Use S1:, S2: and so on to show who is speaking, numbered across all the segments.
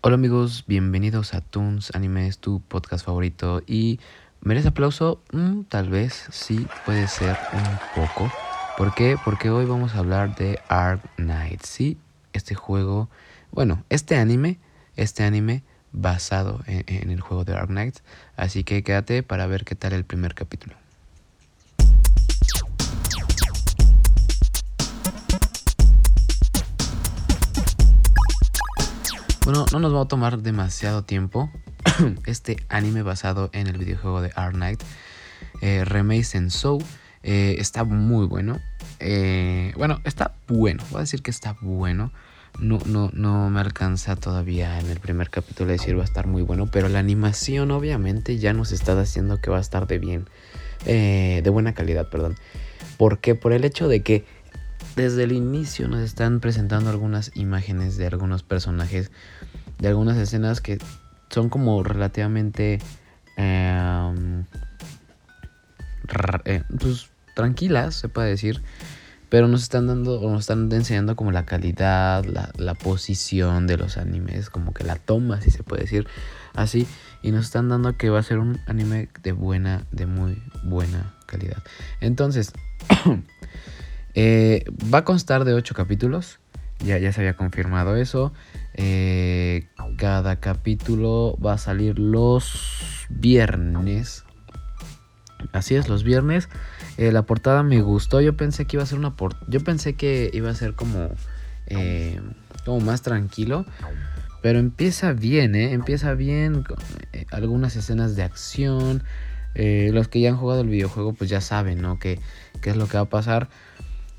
S1: Hola amigos, bienvenidos a Toons Animes, tu podcast favorito. ¿Y merece aplauso? Mm, tal vez, sí, puede ser un poco. ¿Por qué? Porque hoy vamos a hablar de Ark Knight. Sí, este juego, bueno, este anime, este anime basado en, en el juego de Ark Knight. Así que quédate para ver qué tal el primer capítulo. Bueno, no nos va a tomar demasiado tiempo. Este anime basado en el videojuego de Art Knight, eh, eh, está muy bueno. Eh, bueno, está bueno. Voy a decir que está bueno. No, no, no me alcanza todavía en el primer capítulo decir va a estar muy bueno. Pero la animación, obviamente, ya nos está haciendo que va a estar de bien. Eh, de buena calidad, perdón. Porque por el hecho de que desde el inicio nos están presentando algunas imágenes de algunos personajes, de algunas escenas que son como relativamente em, eh, pues, tranquilas, se puede decir. Pero nos están dando, o nos están enseñando como la calidad, la, la, posición de los animes, como que la toma, si se puede decir así. Y nos están dando que va a ser un anime de buena, de muy buena calidad. Entonces, Eh, va a constar de 8 capítulos. Ya, se había confirmado eso. Eh, cada capítulo va a salir los viernes. Así es, los viernes. Eh, la portada me gustó. Yo pensé que iba a ser una Yo pensé que iba a ser como. Como más tranquilo. Pero empieza bien, ¿eh? Empieza bien. Con, algunas escenas de acción. los que ya han jugado el videojuego, pues ya saben, ¿no? ¿Qué, qué es lo que va a pasar?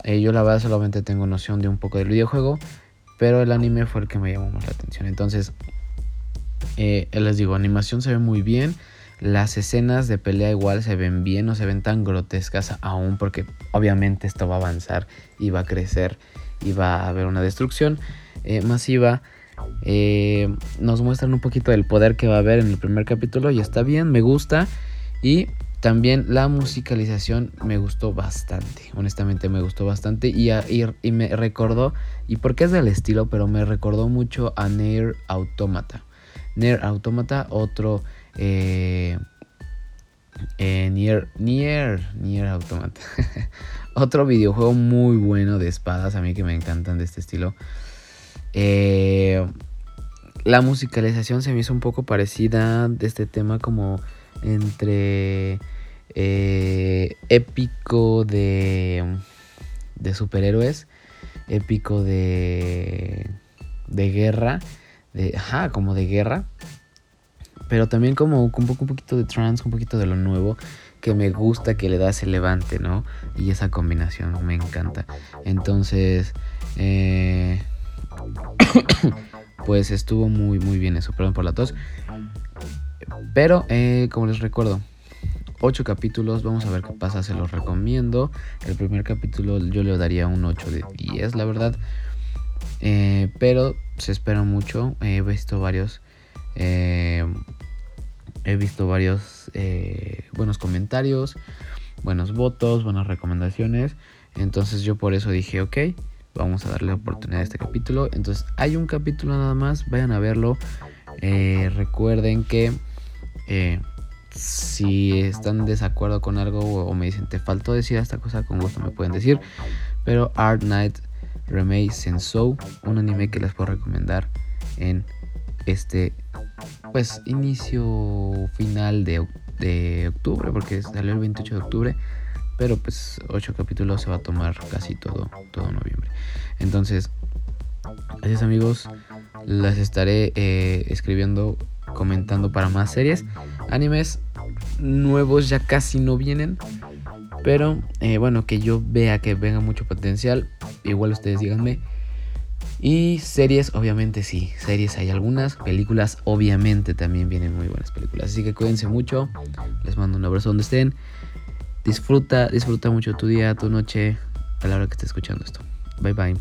S1: Eh, yo la verdad solamente tengo noción de un poco del videojuego, pero el anime fue el que me llamó más la atención. Entonces, eh, les digo, animación se ve muy bien. Las escenas de pelea igual se ven bien, no se ven tan grotescas aún porque obviamente esto va a avanzar y va a crecer y va a haber una destrucción eh, masiva. Nos muestran un poquito del poder que va a haber en el primer capítulo y está bien, me gusta. Y también la musicalización me gustó bastante, honestamente me gustó bastante y, y, me recordó, y porque es del estilo, pero me recordó mucho a Nair Automata. Nair Automata, otro... Eh, eh, Nier, Nier, Nier Automata. otro videojuego muy bueno de espadas, a mí que me encantan de este estilo. Eh, la musicalización se me hizo un poco parecida de este tema como entre eh, épico de, de superhéroes, épico de, de guerra, de, ajá, como de guerra, pero también como un, poco, un poquito de trance, un poquito de lo nuevo que me gusta que le da ese levante, ¿no? Y esa combinación me encanta. Entonces, eh, pues estuvo muy, muy bien eso. Perdón por la tos. Pero, eh, como les recuerdo, 8 capítulos, vamos a ver qué pasa, se los recomiendo. El primer capítulo yo le daría un 8 de 10, la verdad. Eh, pero se espera mucho. he visto varios. Eh, he visto varios buenos comentarios, buenos votos, buenas recomendaciones. Entonces yo por eso dije, ok, vamos a darle oportunidad a este capítulo. Entonces hay un capítulo nada más, vayan a verlo. recuerden que eh, si están desacuerdo con algo o, me dicen te faltó decir esta cosa, con gusto me pueden decir. Pero Art Night Remake Sensou, un anime que les puedo recomendar en este pues inicio final de, de octubre, porque salió el 28 de octubre. Pero pues 8 capítulos se va a tomar casi todo, todo noviembre. Entonces, gracias amigos. Las estaré eh, escribiendo comentando para más series. Animes nuevos ya casi no vienen. Pero eh, bueno, que yo vea que venga mucho potencial. Igual ustedes díganme. Y series, obviamente sí. Series hay algunas. Películas, obviamente también vienen muy buenas películas. Así que cuídense mucho. Les mando un abrazo donde estén. Disfruta, disfruta mucho tu día, tu noche, a la hora que estés escuchando esto. Bye bye.